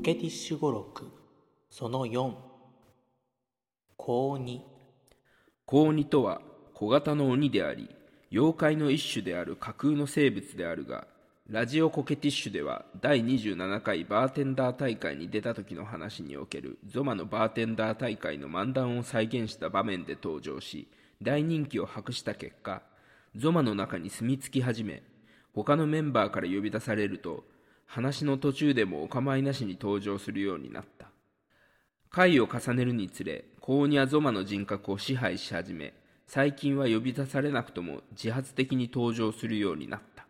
コケティッシュ語録。その4高2高2とは小型の鬼であり妖怪の一種である架空の生物であるがラジオコケティッシュでは第27回バーテンダー大会に出た時の話におけるゾマのバーテンダー大会の漫談を再現した場面で登場し大人気を博した結果ゾマの中に住み着き始め他のメンバーから呼び出されると話の途中でもお構いなしに登場するようになった。回を重ねるにつれ高ニャゾマの人格を支配し始め最近は呼び出されなくとも自発的に登場するようになった。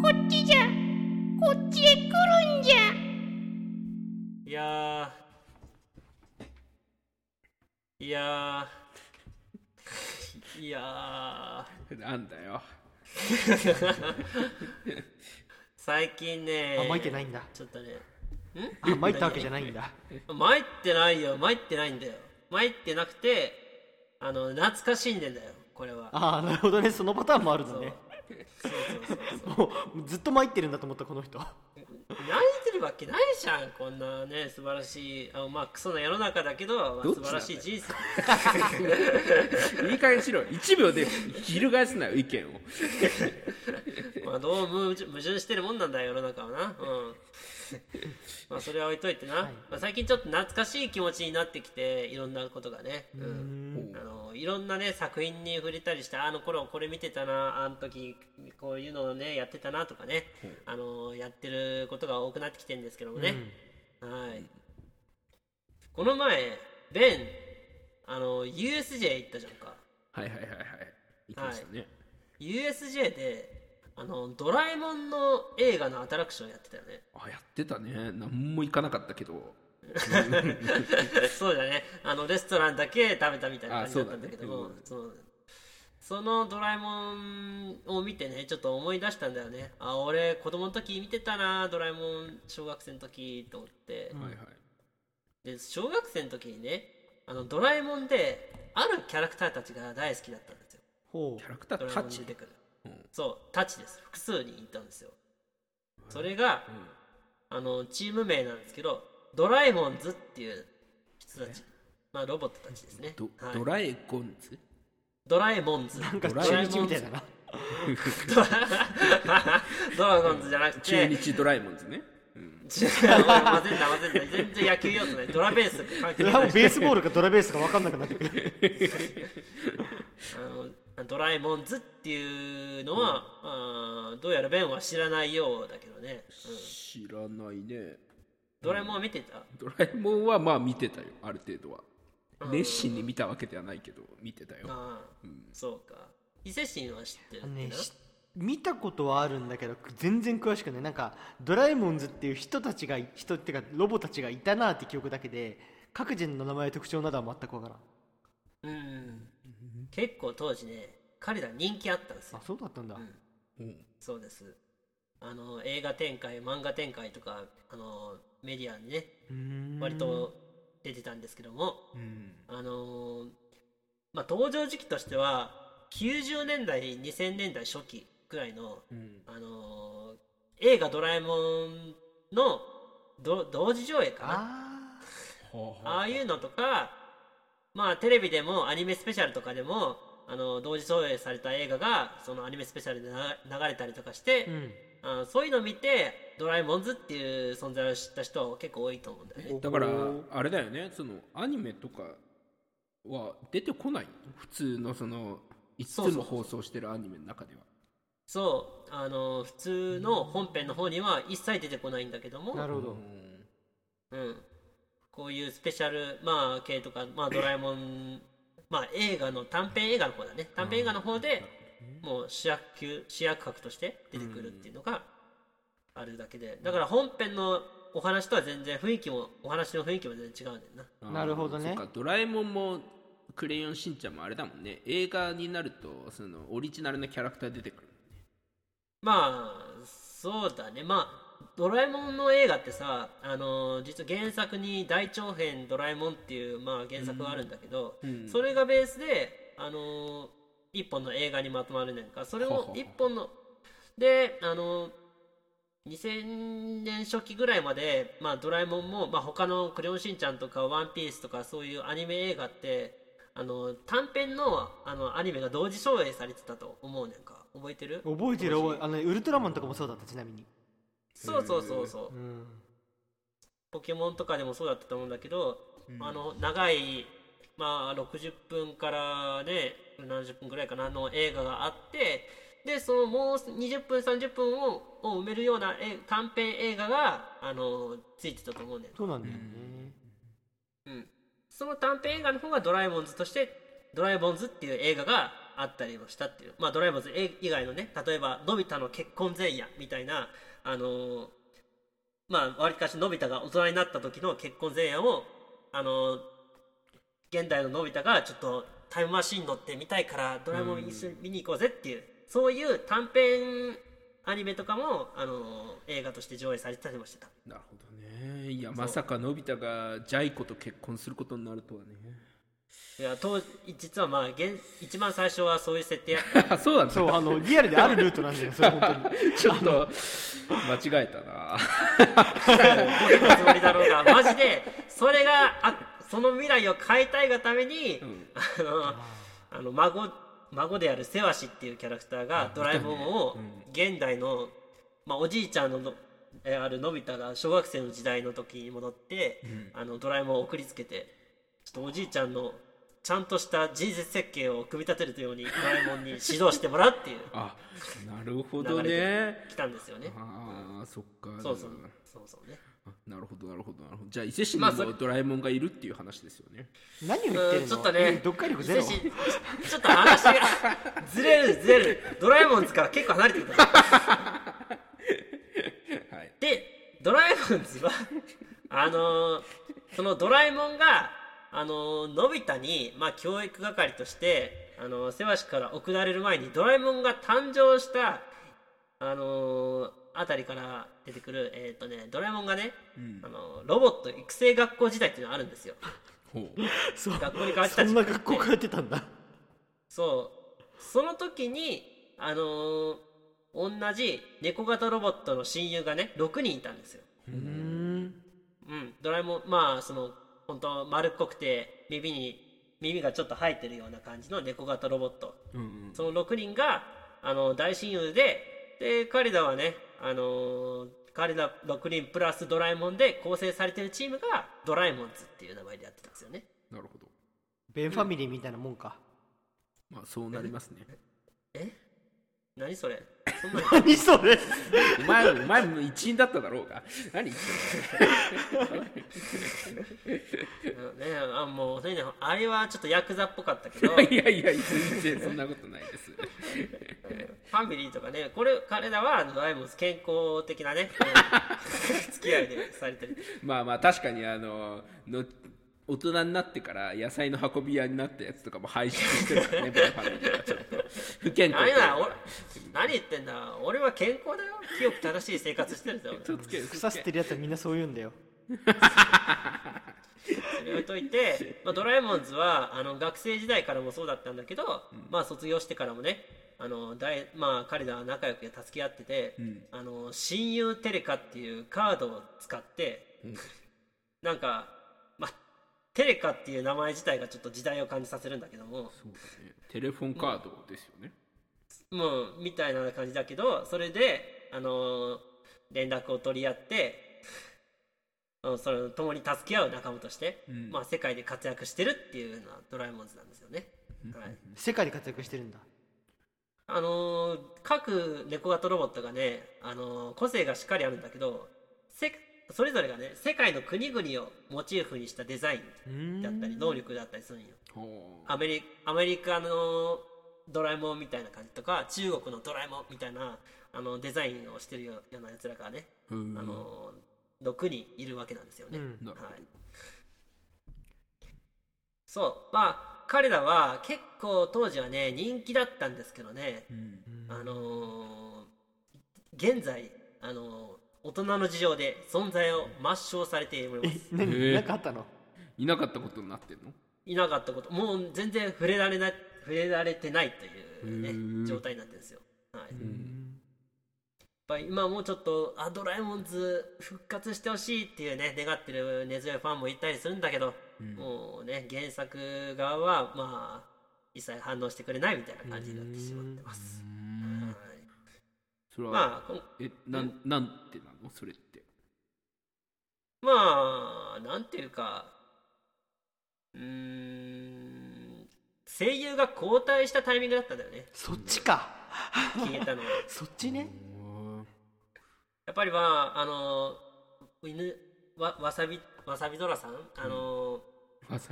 こっちじゃ。こっちへ来るんじゃ。いやー。いやー。いやなんだよ。ー 最近ねあ、巻いてないんだ。ちょっとねあ、巻いたわけじゃないんだ。参ってないよ参ってないんだよ参ってなくてあの懐かしんでんだよこれはああ、なるほどね。そのパターンもあるのね。そうそうそうもうずっと巻いてるんだと思った、この人。泣いてるわけないじゃんこんなね素晴らしいあまあクソな世の中だけど、まあ、ど素晴らしい人生。いい加減にしろ1秒で翻すなよ意見を。まあどうも矛盾矛盾してるもんなんだよ世の中はな。うん。まあそれは置いといてな、はい。まあ、最近ちょっと懐かしい気持ちになってきていろんなことがね、う、うんん。あのいろんなね作品に触れたりしてあの頃これ見てたなあの時こういうのをねやってたなとかね、あのやってることが多くなってきてるんですけどもね、はい。この前ベンあの USJ 行ったじゃんか。はいはいはいはい。行きましたね、USJ であのドラえもんの映画のアトラクションやってたよね。あやってたね。何も行かなかったけど そうだね。あのレストランだけ食べたみたいな感じだったんだけどもあそうそのドラえもんを見てねちょっと思い出したんだよね。あ俺子供の時見てたなドラえもん小学生の時と思って、はいはい。で小学生の時にねあのドラえもんであるキャラクターたちが大好きだったんですよ。ほキャラクタータチもんに出てくる、うん。そうタチです。複数にいたんですよ。それが、あのチーム名なんですけどドラえもんズっていう人たち。まあロボットたちですね。ド,、はい。ドラえゴンズドラえもんズ。う。なんかドラえもん中日みたいだな。ドラゴンズじゃなくて。中日ドラえもんズね。違う混ぜんな混ぜんな全然野球要素ない。ドラベース。関係ないドラベースボールかドラベースか分かんなくなってくる。あのドラえもんズっていうのは、あーどうやらベンは知らないようだけどね、うん。知らないねドラえもんは見てた？ドラえもんはまあ見てたよある程度は。熱心に見たわけではないけど見てたよ。ああ、そうか。伊勢神は知ってる？ね、見たことはあるんだけど全然詳しくない。なんかドラえもんズっていう人たちが人っていうかロボたちがいたなって記憶だけで各人の名前特徴などは全くわからん。うん。結構当時ね彼ら人気あったんですよ。あそうだったんだ、うん。そうです。あの映画展開漫画展開とかあのメディアにね割と出てたんですけども、うん。あのーまあ登場時期としては90年代2000年代初期くらいの、うん。あのー映画「ドラえもん」のど同時上映かな？ああいうのとかまあテレビでもアニメスペシャルとかでもあの同時上映された映画がそのアニメスペシャルでな流れたりとかして、ーうん。あそういうのを見てドラえもんズっていう存在を知った人は結構多いと思うんだよね。だからあれだよね。そのアニメとかは出てこない？普通のそのいつも放送してるアニメの中では。そう。あの普通の本編の方には一切出てこないんだけども。なるほど、うん、こういうスペシャル、まあ、系とか、まあ、ドラえもん、まあ、映画の短編映画の方だね。短編映画の方でもう主役級主役格として出てくるっていうのがあるだけで。だから本編のお話とは全然雰囲気もお話の雰囲気も全然違うんだよな。なるほどね。そっか。ドラえもんもクレヨンしんちゃんもあれだもんね。映画になるとそのオリジナルのキャラクター出てくるまあそうだね。まあドラえもんの映画ってさ、あの実は原作に「大長編ドラえもん」っていう、まあ、原作があるんだけど、うん。それがベースで、あの一本の映画にまとまるねんか。それを一本ので、あの2000年初期ぐらいまで、まあ、ドラえもんも、まあ、他の「クレヨンしんちゃん」とか「ワンピースとかそういうアニメ映画ってあの短編のあのアニメが同時上映されてたと思うねんか。覚えてる？覚えてる。覚えあのウルトラマンとかもそうだったちなみにそうそうそうそう。うん。ポケモンとかでもそうだったと思うんだけど、あの長い、まあ、60分からね70分ぐらいかなの映画があってでそのもう20分30分をを埋めるようなえ短編映画があのついてたと思うね。んそうなんだよね。うん、その短編映画の方がドラえもんズとしてドラえもんズっていう映画があったりもしたっていう。まあドラえもんズ以外のね例えばのび太の結婚前夜みたいなあのまあわりかしのび太が大人になった時の結婚前夜をあの現代ののび太がちょっとタイムマシン乗ってみたいからドラえもん一緒に見に行こうぜっていう、そういう短編アニメとかも、あの映画として上映されてたりもしてた。なるほどね。いやまさかのび太がジャイ子と結婚することになるとはね。いや当実はまあ現一番最初はそういう設定やった。あ そうなんだ。そうあのリアルであるルートなんだよそれ本当に。ちょっと間違えたな。ボケのつもりだろうが。マジでそれがあその未来を変えたいがために、ん。あのあの孫孫であるセワシっていうキャラクターがドラえもんを現代の、まあ、おじいちゃんののえーあるのび太が小学生の時代の時に戻って、あのドラえもんを送りつけてちょっとおじいちゃんのちゃんとした人生設計を組み立てるというようにドラえもんに指導してもらうっていう あなるほどね。で来たんですよね。ああそっか。そうそうそうそうね。あなるほどなるほどなるほど。じゃあ伊勢市にもドラえもんがいるっていう話ですよね、何を言ってるちょっとね読解力ゼロ？ちょっと話がずれるずれる。ドラえもんズから結構離れてくる はい。でドラえもんズはあのーそのドラえもんがあのーのび太に、まあ、教育係としてあのーせわしから送られる前にドラえもんが誕生したあのーあたりから出てくるえっ、とねドラえもんがね、ん。あのーロボット育成学校時代っていうのがあるんですよ。学校に通ってた学校通ってたんだ。そう。その時にあのー同じ猫型ロボットの親友がね6人いたんですよ。うん。うん。ドラえもんまあその本当丸っこくて耳に耳がちょっと生えてるような感じの猫型ロボット。うんうん。その6人があの大親友でで彼らはねあのー彼ら6人プラスドラえもんで構成されてるチームがドラえもんズっていう名前でやってたんですよね。なるほど。ベンファミリーみたいなもんか。まあそうなりますね。え？何それ？そんなの何それ？お前お前も一員だっただろうが。何言ってうんねあもうそういうのあれはちょっとヤクザっぽかったけど。いやいや全然そんなことないです。ファミリーとかねこれ彼らはドラえもん健康的なねうん 付き合いでされてる。まあまあ確かにあのの大人になってから野菜の運び屋になったやつとかも排出してるからねベンファミリーはちょっと。不健康何だ俺何言ってんだ俺は健康だよ。清く正しい生活してるんだよ気をつける腐してるやつはみんなそう言うんだよ。それ置いといて、まあ、ドラえもんズはあの学生時代からもそうだったんだけど、まあ卒業してからもねあの大、まあ、彼らは仲良く助け合ってて、ん。あの親友テレカっていうカードを使って、なんか、まあ、テレカっていう名前自体がちょっと時代を感じさせるんだけども。そうだね。テレフォンカードですよね。もうみたいな感じだけどそれで、あの連絡を取り合ってうんそれ共に助け合う仲間として、ん。まあ、世界で活躍してるっていうのはドラえもんズなんですよね。はい。世界で活躍してるんだ。あのー各猫型ロボットがね、あのー個性がしっかりあるんだけどせそれぞれがね世界の国々をモチーフにしたデザインだったり能力だったりするんよ。ほアメリアメリカのドラえもんみたいな感じとか中国のドラえもんみたいなあのデザインをしてるようなやつらがね、あの6人いるわけなんですよね、はい、そう。まあ彼らは結構当時はね人気だったんですけどね、うん。あのー現在、あのー大人の事情で存在を抹消されておりまえす何？へえ。なんかあったの？いなかったことになってんの？いなかったこと。もう全然触れられない触れられてないという、ね、状態になってるんですよ、はい。ぱり今もうちょっとあドラえもんズ復活してほしいっていうね願ってる根強いファンもいたりするんだけど、もうね原作側はまあ一切反応してくれないみたいな感じになってしまってます。はいそれは、まあえなんなんてなの？それって。まあなんていうかうーん声優が交代したタイミングだったんだよね。そっちか。消えたのは。そっちね。やっぱりまああの犬わわさびわさびドラさん？あの、わさび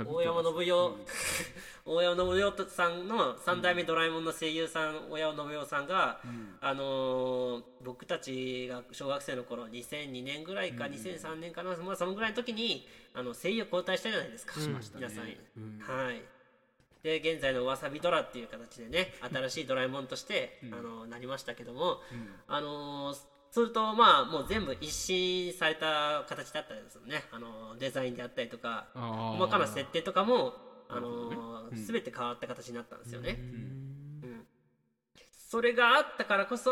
大山信代。大山信代さんの三代目ドラえもんの声優さん、大山信代さんが、あのー僕たちが小学生の頃2002年ぐらいか、2003年かな、まあ、そのぐらいの時にあの声優交代したじゃないですか、皆さん、うん。はい。で現在のわさびドラっていう形でね 新しいドラえもんとして、うん。あのなりましたけども、うん。あのーするとまあもう全部一新された形だったんですよね。あのーデザインであったりとか細かな設定とかも、あのーうん。全て変わった形になったんですよね、うん。うん。それがあったからこそ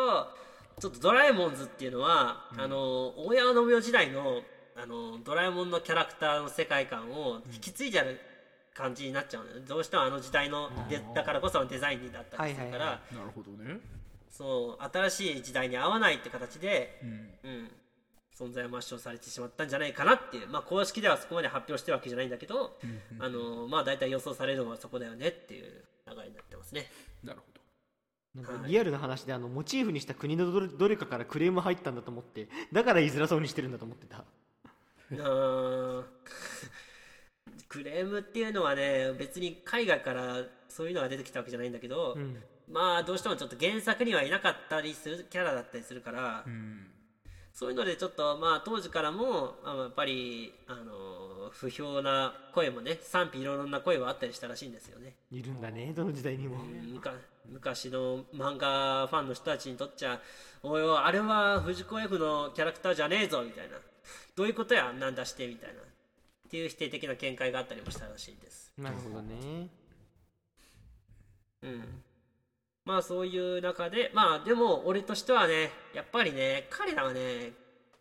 ちょっとドラえもんズっていうのは、あのー大山信代時代の、あのードラえもんのキャラクターの世界観を引き継いじゃう感じになっちゃうのよどうしてもあの時代のでだからこそのデザインになったりするから、はいはいはなるほどねそう新しい時代に合わないって形で、うん。うん、存在を抹消されてしまったんじゃないかなっていう、まあ、公式ではそこまで発表してるわけじゃないんだけど、あのまあ大体予想されるのはそこだよねっていう流れになってますね。なるほど。なんかリアルな話であのモチーフにした国のどれどれかからクレーム入ったんだと思ってだから言いづらそうにしてるんだと思ってた。クレームっていうのはね別に海外からそういうのが出てきたわけじゃないんだけど、うんまあどうしてもちょっと原作にはいなかったりするキャラだったりするから、うんそういうのでちょっとまあ当時からもあのやっぱりあの不評な声もね賛否いろいろな声はあったりしたらしいんですよね。いるんだねどの時代にも。昔の漫画ファンの人たちにとっちゃ「おいおいあれは藤子 F のキャラクターじゃねえぞ」みたいな「どういうことやあんなん出して」みたいな。っていう否定的な見解があったりもしたらしいです。なるほどね。うんまあそういう中でまあでも俺としてはねやっぱりね彼らはね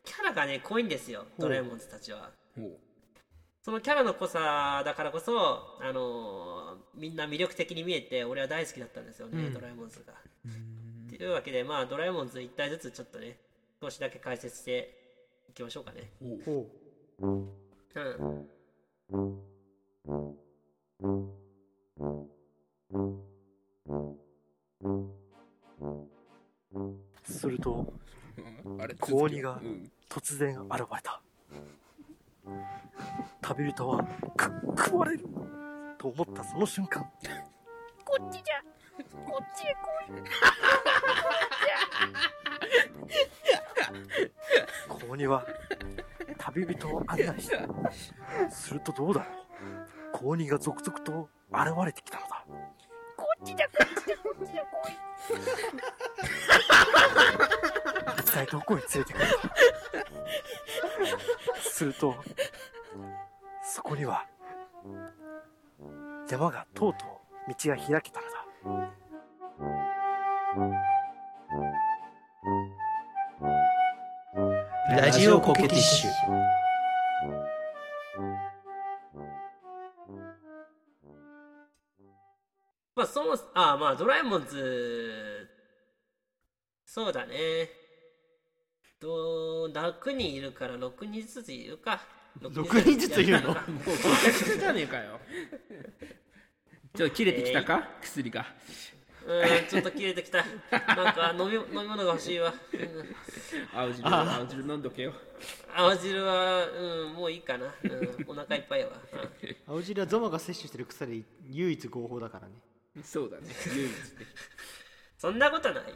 キャラがね濃いんですよドラえもんズたちは。そのキャラの濃さだからこそ、あのーみんな魅力的に見えて俺は大好きだったんですよね、うん。ドラえもんズが。というわけでまあドラえもんズ1体ずつちょっとね少しだけ解説していきましょうかね。ほう。ほうんするとうん。あれ高二がうん。突然現れた。旅人はく食われる。と思ったその瞬間。こっちじゃ。こっちへ来い。高二は旅人を案内したするとどうだろう。高二が続々と現れてきた一体どこへ連れてくるかするとそこには山がとうとう道が開けたのだ。ラジオコケティッシュ。あそもあまあドラえもんズ。そうだね。と楽にいるから6人ずついるか。6人ずついるの？もうめちじゃねえかよ。ちょっと切れてきたか、薬が。うんちょっと切れてきた。なんか飲み飲み物が欲しいわ、うん。青汁青汁飲んどけよ。青汁は、うん、もういいかな、うん、お腹いっぱいやわ、うん。青汁はゾマが摂取してる草で唯一合法だからねそうだね。唯一ね。そんなことないよ。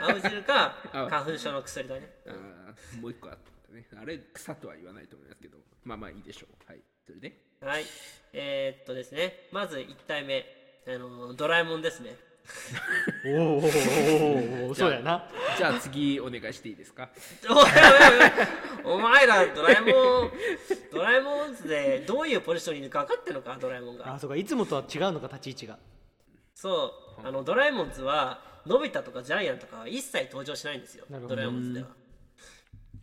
青汁か あ花粉症の薬だね。あーもう一個あったね。あれ草とは言わないと思いますけど。まあまあいいでしょう。はい。それで。はい。えー、っとですね。まず1体目。あのドラえもんですね。おーおーおーおーそうやなじゃあ次お願いしていいですかおいおいおいお前らドラえもんドラえもんでどういうポジションにいるか分かってるのかドラえもんがあそうかいつもとは違うのか立ち位置がそうあのドラえもんズはのび太とかジャイアンとかは一切登場しないんですよドラえもんズでは。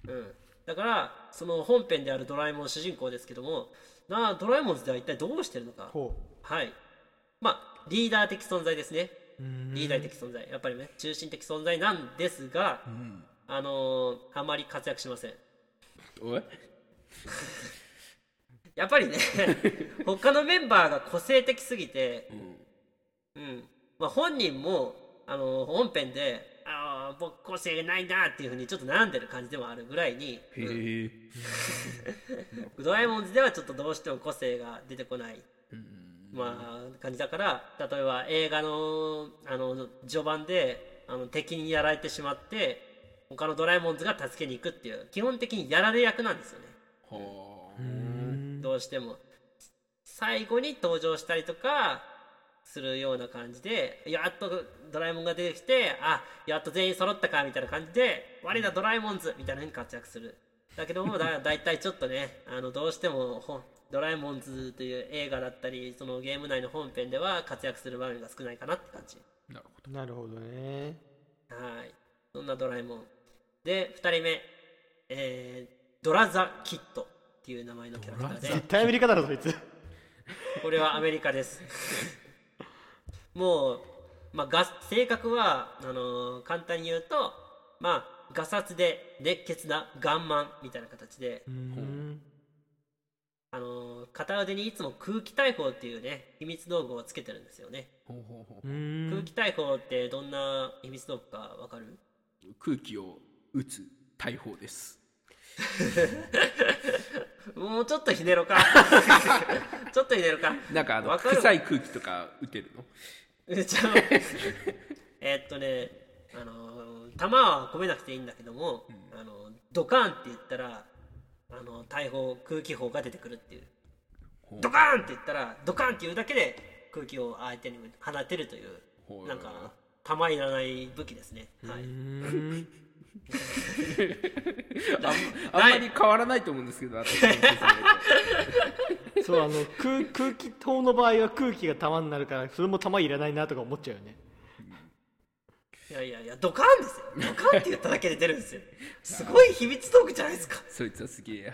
うん。だからその本編であるドラえもん主人公ですけどもなあドラえもんズでは一体どうしてるのか。ほはい。まあリーダー的存在ですね。ううん。リーダー的存在。やっぱりね中心的存在なんですが、あのーあまり活躍しません。おい。やっぱりね 他のメンバーが個性的すぎてうん、まあ、本人もあの本編でああ僕個性がないなっていうふうにちょっと悩んでる感じでもあるぐらいに、へえ。ドラえもんズではちょっとどうしても個性が出てこない、まあ感じだから例えば映画のあの序盤であの敵にやられてしまって他のドラえもんズが助けに行くっていう基本的にやられ役なんですよね。はあ。どうしても。最後に登場したりとかするような感じでやっとドラえもんが出てきてあやっと全員揃ったかみたいな感じで我らドラえもんズみたいな風に活躍する。だけども だだいたいちょっとねあのどうしてもほんドラえもんズという映画だったりそのゲーム内の本編では活躍する場面が少ないかなって感じ。なるほど。なるほどね。はい。そんなドラえもん。で2人目。えー、ドラザ・キッドっていう名前のキャラクターで。絶対アメリカだろそいつ。これはアメリカですもう、まあ、が性格はあのー簡単に言うとまあガサツで熱血なガンマンみたいな形で、うん。あのー片腕にいつも空気大砲っていうね秘密道具をつけてるんですよね、ほうほうほう。うん。空気大砲ってどんな秘密道具かわかる？空気を打つ大砲です。もうちょっとひねろか。ちょっとひねろか。なんかあのわかる。臭い空気とか打てるの？えちゃう えっとねあの弾は込めなくていいんだけども、あのドカーンって言ったらあの大砲空気砲が出てくるっていう。ドカーンって言ったらドカーンって言うだけで空気を相手に放てるというなんか弾いらない武器ですね、はい、うん あん あんまり変わらないと思うんですけど 私そうあの空空気砲の場合は空気が玉になるからそれも玉いらないなとか思っちゃうよね。いやいやいやドカーンですよ。ドカーンって言っただけで出るんですよ。すごい秘密道具じゃないですか。そいつはすげえや。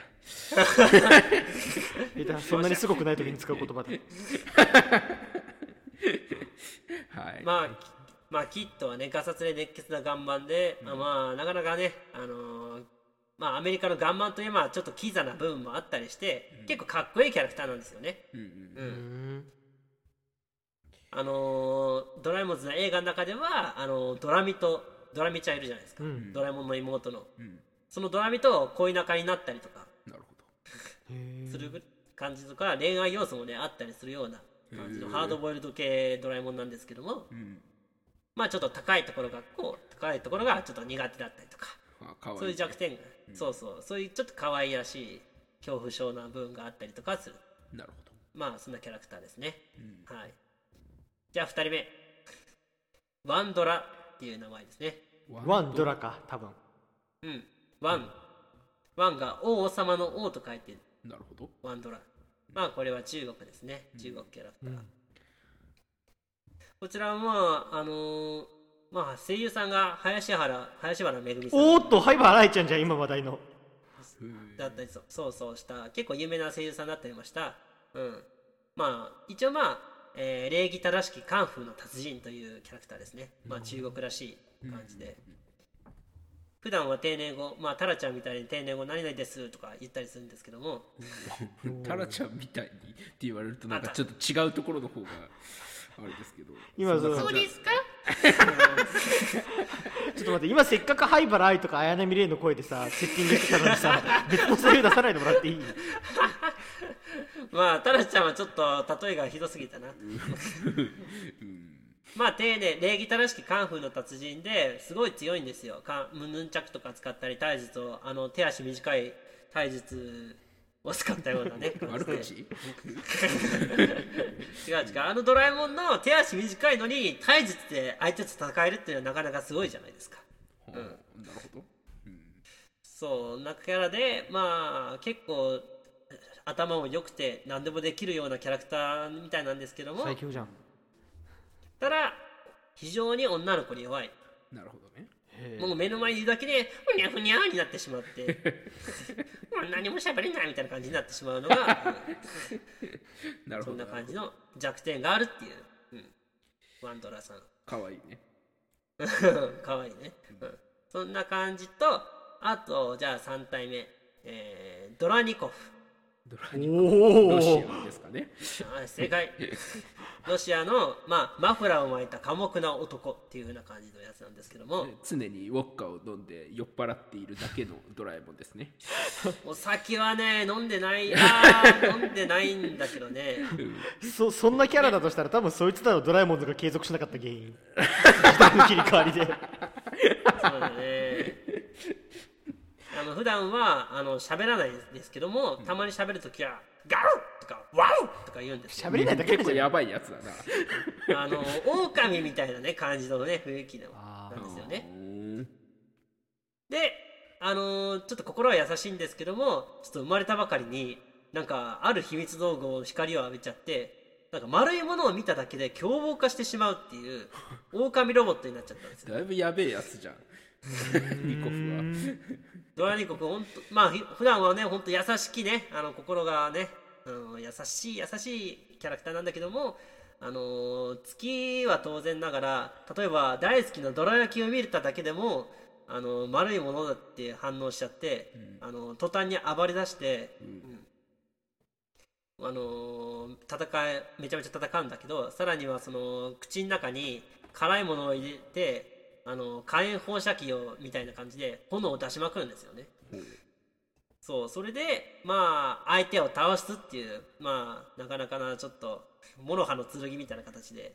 えそんなにすごくない時に使う言葉だ。はい、まあ、きまあ、キッドはね、ガサツで熱血な岩盤で、まあ、なかなかね、あのーまあ、アメリカの岩盤といえば、ちょっとキザな部分もあったりして、結構かっこいいキャラクターなんですよね。うんうんうん。うん。あのードラえもんズの映画の中では、あのードラミと、ドラミちゃんいるじゃないですか。うん。ドラえもんの妹の。うん。そのドラミと恋仲になったりとかなるほへする感じとか、恋愛要素もね、あったりするような感じのハードボイルド系ドラえもんなんですけども、どうんまあちょっと高いところがこう高いところがちょっと苦手だったりとか。あかわいいそういう弱点が、そうそうそういうちょっと可愛らしい恐怖症な部分があったりとかする。なるほまあそんなキャラクターですね、はい。じゃあ2人目。ワンドラっていう名前ですね。どワンドラか多分。うん。ワン。ワンが王様の王と書いてなるほど。ワンドラ。まあこれは中国ですね。中国キャラクター、こちらはまああのーまあ声優さんが林原林原めぐみさん。おーっと灰原哀ちゃんじゃん今話題の。だったりそうそうそうした結構有名な声優さんだったりました。うん。まあ一応まあ、えー礼儀正しきカンフーの達人というキャラクターですね。まあ中国らしい感じで、普段は丁寧語まあタラちゃんみたいに丁寧語何々ですとか言ったりするんですけども。タラちゃんみたいにって言われるとなんかちょっと違うところの方があれですけど。今そうですか？ちょっと待って今せっかく灰原愛とか綾波レイの声でさセッティングしてたのにさ 別の声優出さないでもらっていい？まあタラちゃんはちょっと例えがひどすぎたなまあ丁寧礼儀正しきカンフーの達人ですごい強いんですよ。かヌンチャクとか使ったり体術をあの手足短い体術を使ったようなね。悪口？違う違うあのドラえもんの手足短いのに体術で相手と戦えるっていうのはなかなかすごいじゃないですか。ほうなるほど。そうなキャラでまあ結構頭も良くて何でもできるようなキャラクターみたいなんですけども。最強じゃん。ただ非常に女の子に弱い。なるほど。ねもう目の前にいるだけでふにゃふにゃになってしまって もう何も喋れないみたいな感じになってしまうのが、なるほど。そんな感じの弱点があるっていう、うん、ワンドラさん。かわいいね。かわいいね、うん、そんな感じとあとじゃあ3体目、えードラニコフドラニコ。おロシおアですかね。はい正解。ロシアの、まあ、マフラーを巻いた寡黙な男っていう風な感じのやつなんですけども。常にウォッカを飲んで酔っ払っているだけのドラえもんですね。お酒はね飲んでない。あー飲んでないんだけどね。そそんなキャラだとしたら多分そいつだろドラえもんズが継続しなかった原因。時代の切り替わりで。そうだねあの普段はあの喋らないですけどもたまに喋るときは「ガウ!」とか「ワウ!」とか言うんですよ。喋れないだけ結構やばいやつだな。あの狼みたいなね感じのね雰囲気のなんですよね。うーん。であのーちょっと心は優しいんですけどもちょっと生まれたばかりになんかある秘密道具を光を浴びちゃってなんか丸いものを見ただけで凶暴化してしまうっていう 狼ロボットになっちゃったんですよ。だいぶやべえやつじゃん。ニコフは。ドラニコ君ほんとまあひ普段はねほんと優しきねあの心がね、うん、優しい優しいキャラクターなんだけどもあのー月は当然ながら例えば大好きなどら焼きを見れただけでもあの丸いものだって反応しちゃって、あの途端に暴れ出して、うんあのー戦いめちゃめちゃ戦うんだけどさらにはその口の中に辛いものを入れてあの火炎放射器をみたいな感じで炎を出しまくるんですよね、そうそれでまあ相手を倒すっていうまあなかなかなちょっと諸刃の剣みたいな形で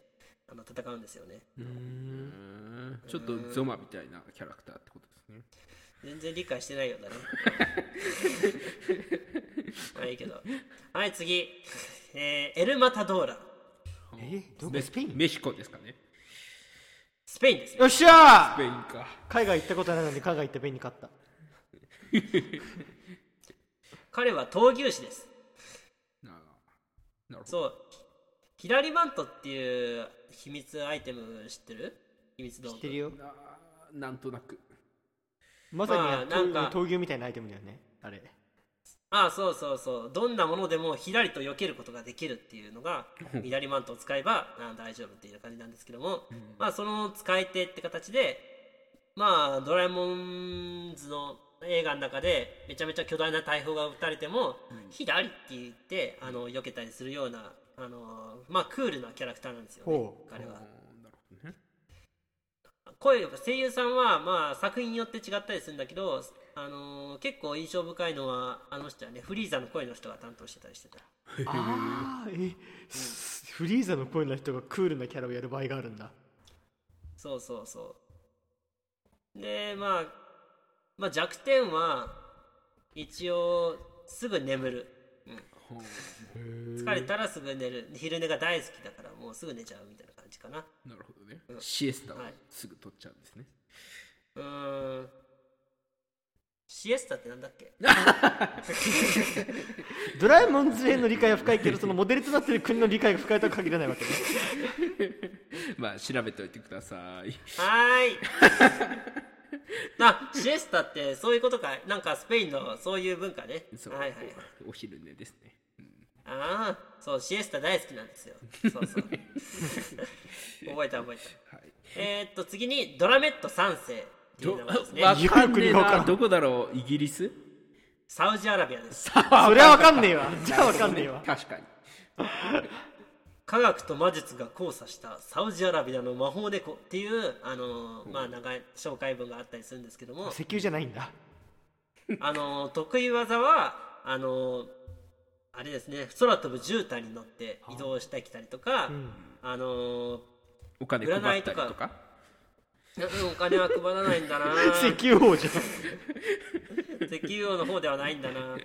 あの戦うんですよね。うーん。ちょっとゾマみたいなキャラクターってことですね全然理解してないようだね。まあいいけど。はい次、えーエルマタドーラ。えどこ？メスペイン？メヒコですかね。スペインですね。よっしゃスペインか。海外行ったことないのに海外行ったペンに勝った。彼は闘牛士です。ななるほど。そう。左バントっていう秘密アイテム知ってる？秘密道具。知ってるよ。ななんとなくまさに、まあなんか闘牛みたいなアイテムだよね。あれ。ああそうそうそう。どんなものでもひらりと避けることができるっていうのが左マントを使えばあ大丈夫っていう感じなんですけども、まあその使い手って形でまあドラえもんズの映画の中でめちゃめちゃ巨大な大砲が撃たれても、左って言ってあの避けたりするようなあのまあクールなキャラクターなんですよね彼は声声優さんはまあ作品によって違ったりするんだけど、あのー結構印象深いのはあの人はねフリーザの声の人が担当してたりしてた。ああえ、フリーザの声の人がクールなキャラをやる場合があるんだ。そうそうそう。でまあまあ弱点は一応すぐ眠る、うん、疲れたらすぐ寝る。昼寝が大好きだからもうすぐ寝ちゃうみたいな感じかな。なるほどね。シエスタをはい。すぐ取っちゃうんですね。うーん。シエスタってなんだっけ？ドラえもん図への理解は深いけどそのモデルとなっている国の理解が深いとは限らないわけね。まあ調べておいてください。はーい あシエスタってそういうことか。なんかスペインのそういう文化ね。そう、はいはいはい。お昼寝ですね。ああそうシエスタ大好きなんですよ。そうそう。覚えた覚えた。はい。えー、っと次にドラメット3世っていうど名前ですね。わどこだろう？イギリス？サウジアラビアです。それはわかんねえわ。じゃあわかんねえわ。確かに科学と魔術が交差したサウジアラビアの魔法猫っていうあのーまあ長い紹介文があったりするんですけども。石油じゃないんだ。あのー得意技はあのーあれですね。空飛ぶ絨毯に乗って移動してきたりとか、あのーお金配ったりと占いとかうんお金は配らないんだな。石油王じゃん。石油王の方ではないんだな。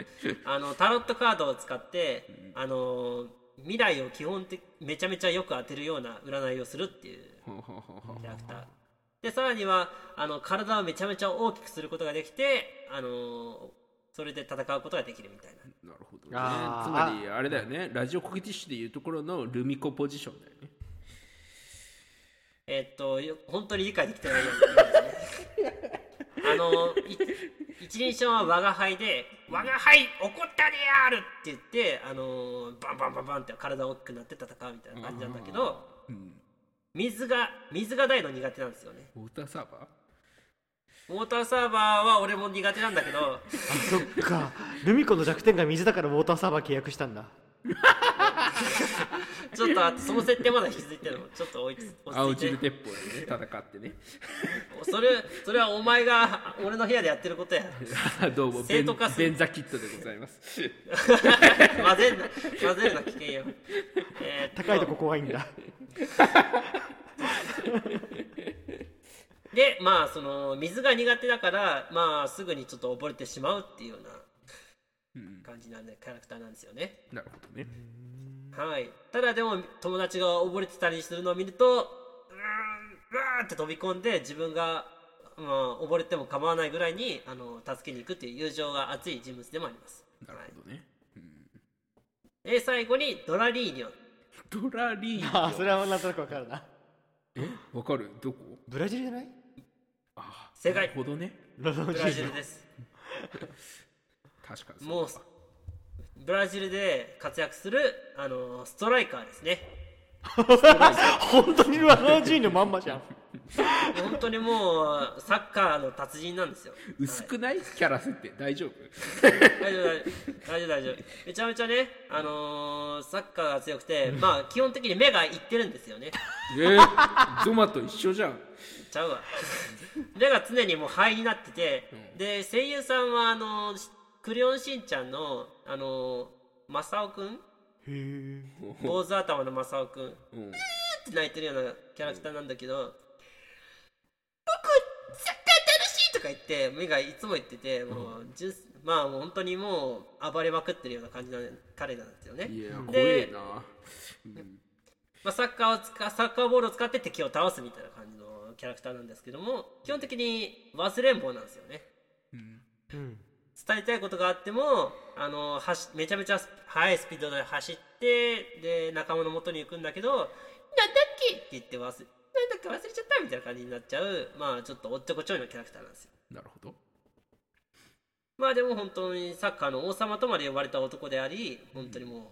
あのタロットカードを使って、あの未来を基本的めちゃめちゃよく当てるような占いをするっていう。キャラクター。でさらにはあの体をめちゃめちゃ大きくすることができて、あのそれで戦うことができるみたいな。なるほどね。つまりあれだよね。ラジオコケティッシュでいうところのルミコポジションだよね。ええーっとよ本当に理解できてないようなねあのい一人称は我が輩で「我が輩怒ったである!」って言ってあのバンバンバンバンって体大きくなって戦うみたいな感じなんだけどうん。水が水が大の苦手なんですよね。ウォーターサーバー？ウォーターサーバーは俺も苦手なんだけど。そっか。ルミ子の弱点が水だからウォーターサーバー契約したんだ ちょっとその設定まだ引き続いてるの。ちょっと追いつ青落ち着いて汁鉄砲でね。戦ってね。それそれはお前が俺の部屋でやってることや。どうもベン生徒化する。ベンザキットでございます。混ぜんな混ぜるな危険よ、えーっ高いとこ怖いんだ。でまあその水が苦手だからまあすぐにちょっと溺れてしまうっていうような感じなんでキャラクターなんですよね。なるほどねはい。ただでも友達が溺れてたりするのを見るとうーんうわーって飛び込んで自分が、まあ、溺れても構わないぐらいにあの助けに行くっていう友情が熱い人物でもあります。なるほどね。で最後にドラリーニョ ドラリーあそれはなんとなくわかるな。え？わかる？どこ？ブラジルじゃない？あ正解なるほどね。ブラジル。です。確かにもうそうかブラジルで活躍するあのストライカーですね。本当にロナウジーニョまんまじゃん。本当にもうサッカーの達人なんですよ。薄くない？キャラ設定大丈夫？大丈夫大丈夫大丈夫。大丈夫めちゃめちゃねあのーサッカーが強くてまあ基本的に目がいってるんですよね。えー、ゾマと一緒じゃん。ちゃうわ。目が常にもう肺になってて、で声優さんはあのークレヨンしんちゃんのあのー、マサオくん？へえ。坊主頭のマサオくん。うん。って泣いてるようなキャラクターなんだけど「僕サッカー楽しい!」とか言って目がいつも言っててもう、じゅまあもう本当にもう暴れまくってるような感じの彼なんですよね。いや怖でえな。まあ、サッカーを使サッカーボールを使って敵を倒すみたいな感じのキャラクターなんですけども基本的に忘れん坊なんですよね。うん伝えたいことがあってもあのはしめちゃめちゃ速いスピードで走ってで仲間の元に行くんだけど「なんだっけ?」って言って忘れなんだっけ忘れちゃった？みたいな感じになっちゃうまあちょっとおっちょこちょいのキャラクターなんですよ。なるほど。まあでも本当にサッカーの王様とまで呼ばれた男であり本当にも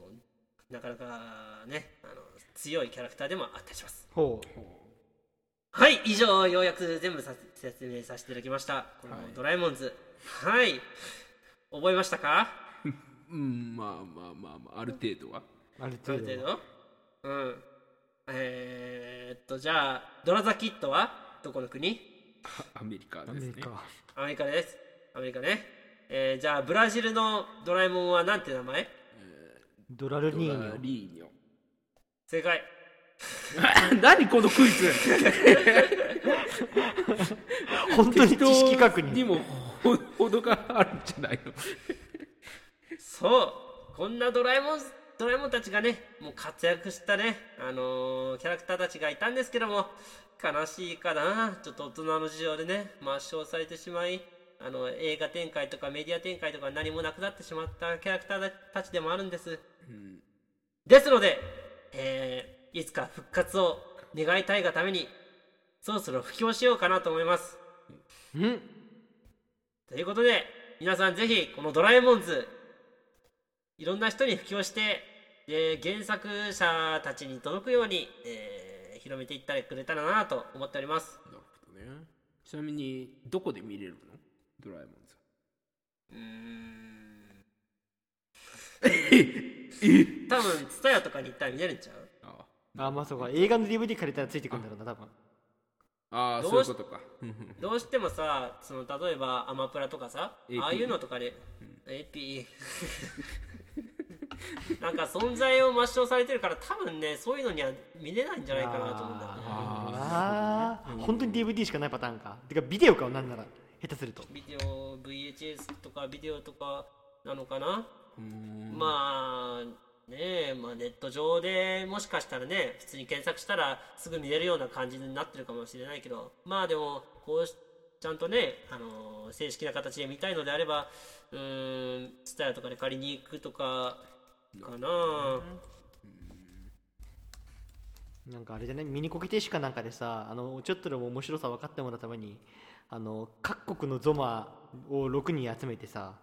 うなかなかねあの強いキャラクターでもあったりします。ほう。はい以上ようやく全部さ説明させていただきました。このはい。ドラえもんズ。はい、覚えましたか？うんまあまあまあまあある程度は。あるある程度？程度うん。えー、っとじゃあドラザキッドは？どこの国？あアメリカアですね。メリカ。アメリカです。アメリカね。えー、じゃあブラジルのドラえもんはなんて名前？ドラルニードラニョリーニョ。正解。何このクイズ？本当に知識確認。にもほ程があるんじゃないのそうこんなドラえもんドラえもんたちがねもう活躍したねあのーキャラクターたちがいたんですけども悲しいかなちょっと大人の事情でね抹消されてしまいあの映画展開とかメディア展開とか何もなくなってしまったキャラクターたちでもあるんです、うんですので、えーいつか復活を願いたいがためにそろそろ布教しようかなと思いますうんということで皆さんぜひこの「ドラえもんズ」いろんな人に布教してで原作者たちに届くように、えー広めていったりくれたらなと思っております。なるほどね。ちなみにどこで見れるの？ドラえもんズ。うーん。多分 TSUTAYA とかに行ったら見れるんちゃう？ああ。まあそうか。映画の DVD 借りたらついてくるんだろうな多分ああどうしそういうことか。うんうんどうしてもさその例えばアマプラとかさ AP ああいうのとかで AP なんか存在を抹消されてるから多分ねそういうのには見れないんじゃないかなと思うんだよね。ああ本当に DVD しかないパターンか。てかビデオかなんなら下手すると。ビデオ VHS とかビデオとかなのかな。うん。まあねえ、まあ、ネット上でもしかしたらね普通に検索したらすぐ見れるような感じになってるかもしれないけどまあでもこうしちゃんとね、あの正式な形で見たいのであればうーん TSUTAYA とかで借りに行くとかかな。なん。かあれじゃねミニコケティッシュかなんかでさあのちょっとでも面白さ分かってもらうためにあの各国のゾマを6人集めてさ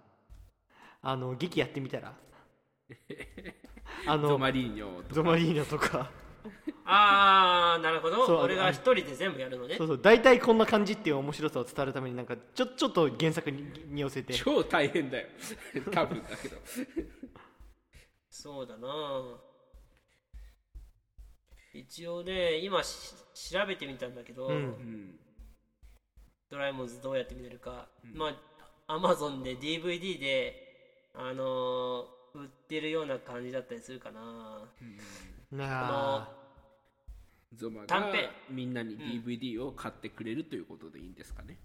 あの劇やってみたら？あのゾマリーニョとゾマリーニョとか。あーなるほど。そう俺が一人で全部やるのね。そうそう大体こんな感じっていう面白さを伝えるためになんかちょちょっと原作にに寄せて。超大変だよ。多分だけど。そうだな。一応ね今し調べてみたんだけど、うん。うんドラえもんズどうやって見れるか、まあアマゾンで DVD であのー売ってるような感じだったりするかな。なああゾマが短編。みんなに DVD を買ってくれるということでいいんですかね、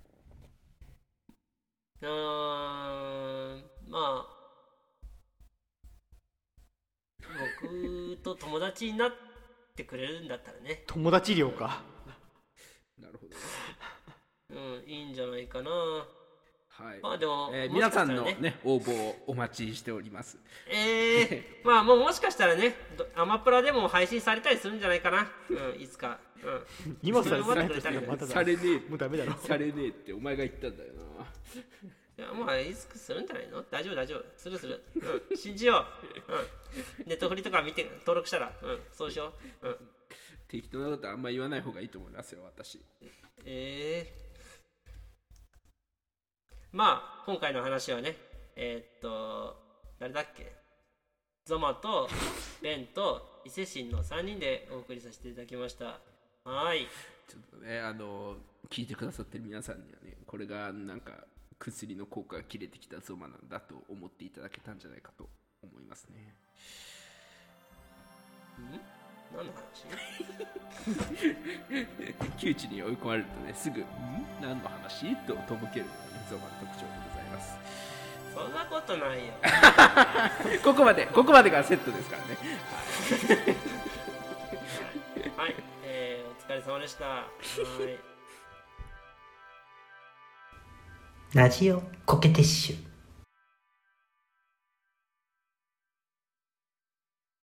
うーん。まあ。僕と友達になってくれるんだったらね。友達寮か。なるほど。ねうんいいんじゃないかなはい、まあでも、えー皆さんのねね応募をお待ちしております。えー、まあもうもしかしたらねどアマプラでも配信されたりするんじゃないかな。うんいつか。うん。今さそれはらないとしてまたまただされねえ。もうダメだろ。されねえってお前が言ったんだよな。いやまあいつかするんじゃないの？大丈夫大丈夫。するする、うん、信じよう、うん、ネットフリとか見て登録したら。うん。そうしよう、うん、適当なことあんま言わない方がいいと思いますよ私。ええまあ今回の話はねえーっと誰だっけ？ゾマとベンと伊勢神の3人でお送りさせていただきました。はい。ちょっとねあの聞いてくださってる皆さんにはねこれがなんか薬の効果が切れてきたゾマなんだと思っていただけたんじゃないかと思いますね何の話？窮地に追い込まれるとねすぐ「ん？何の話?」ととぼけるのがねゾマの特徴でございます。そんなことないよ ここまでここまでがセットですからね。はい、えー、お疲れ様でした。はいラジオコケティッシュ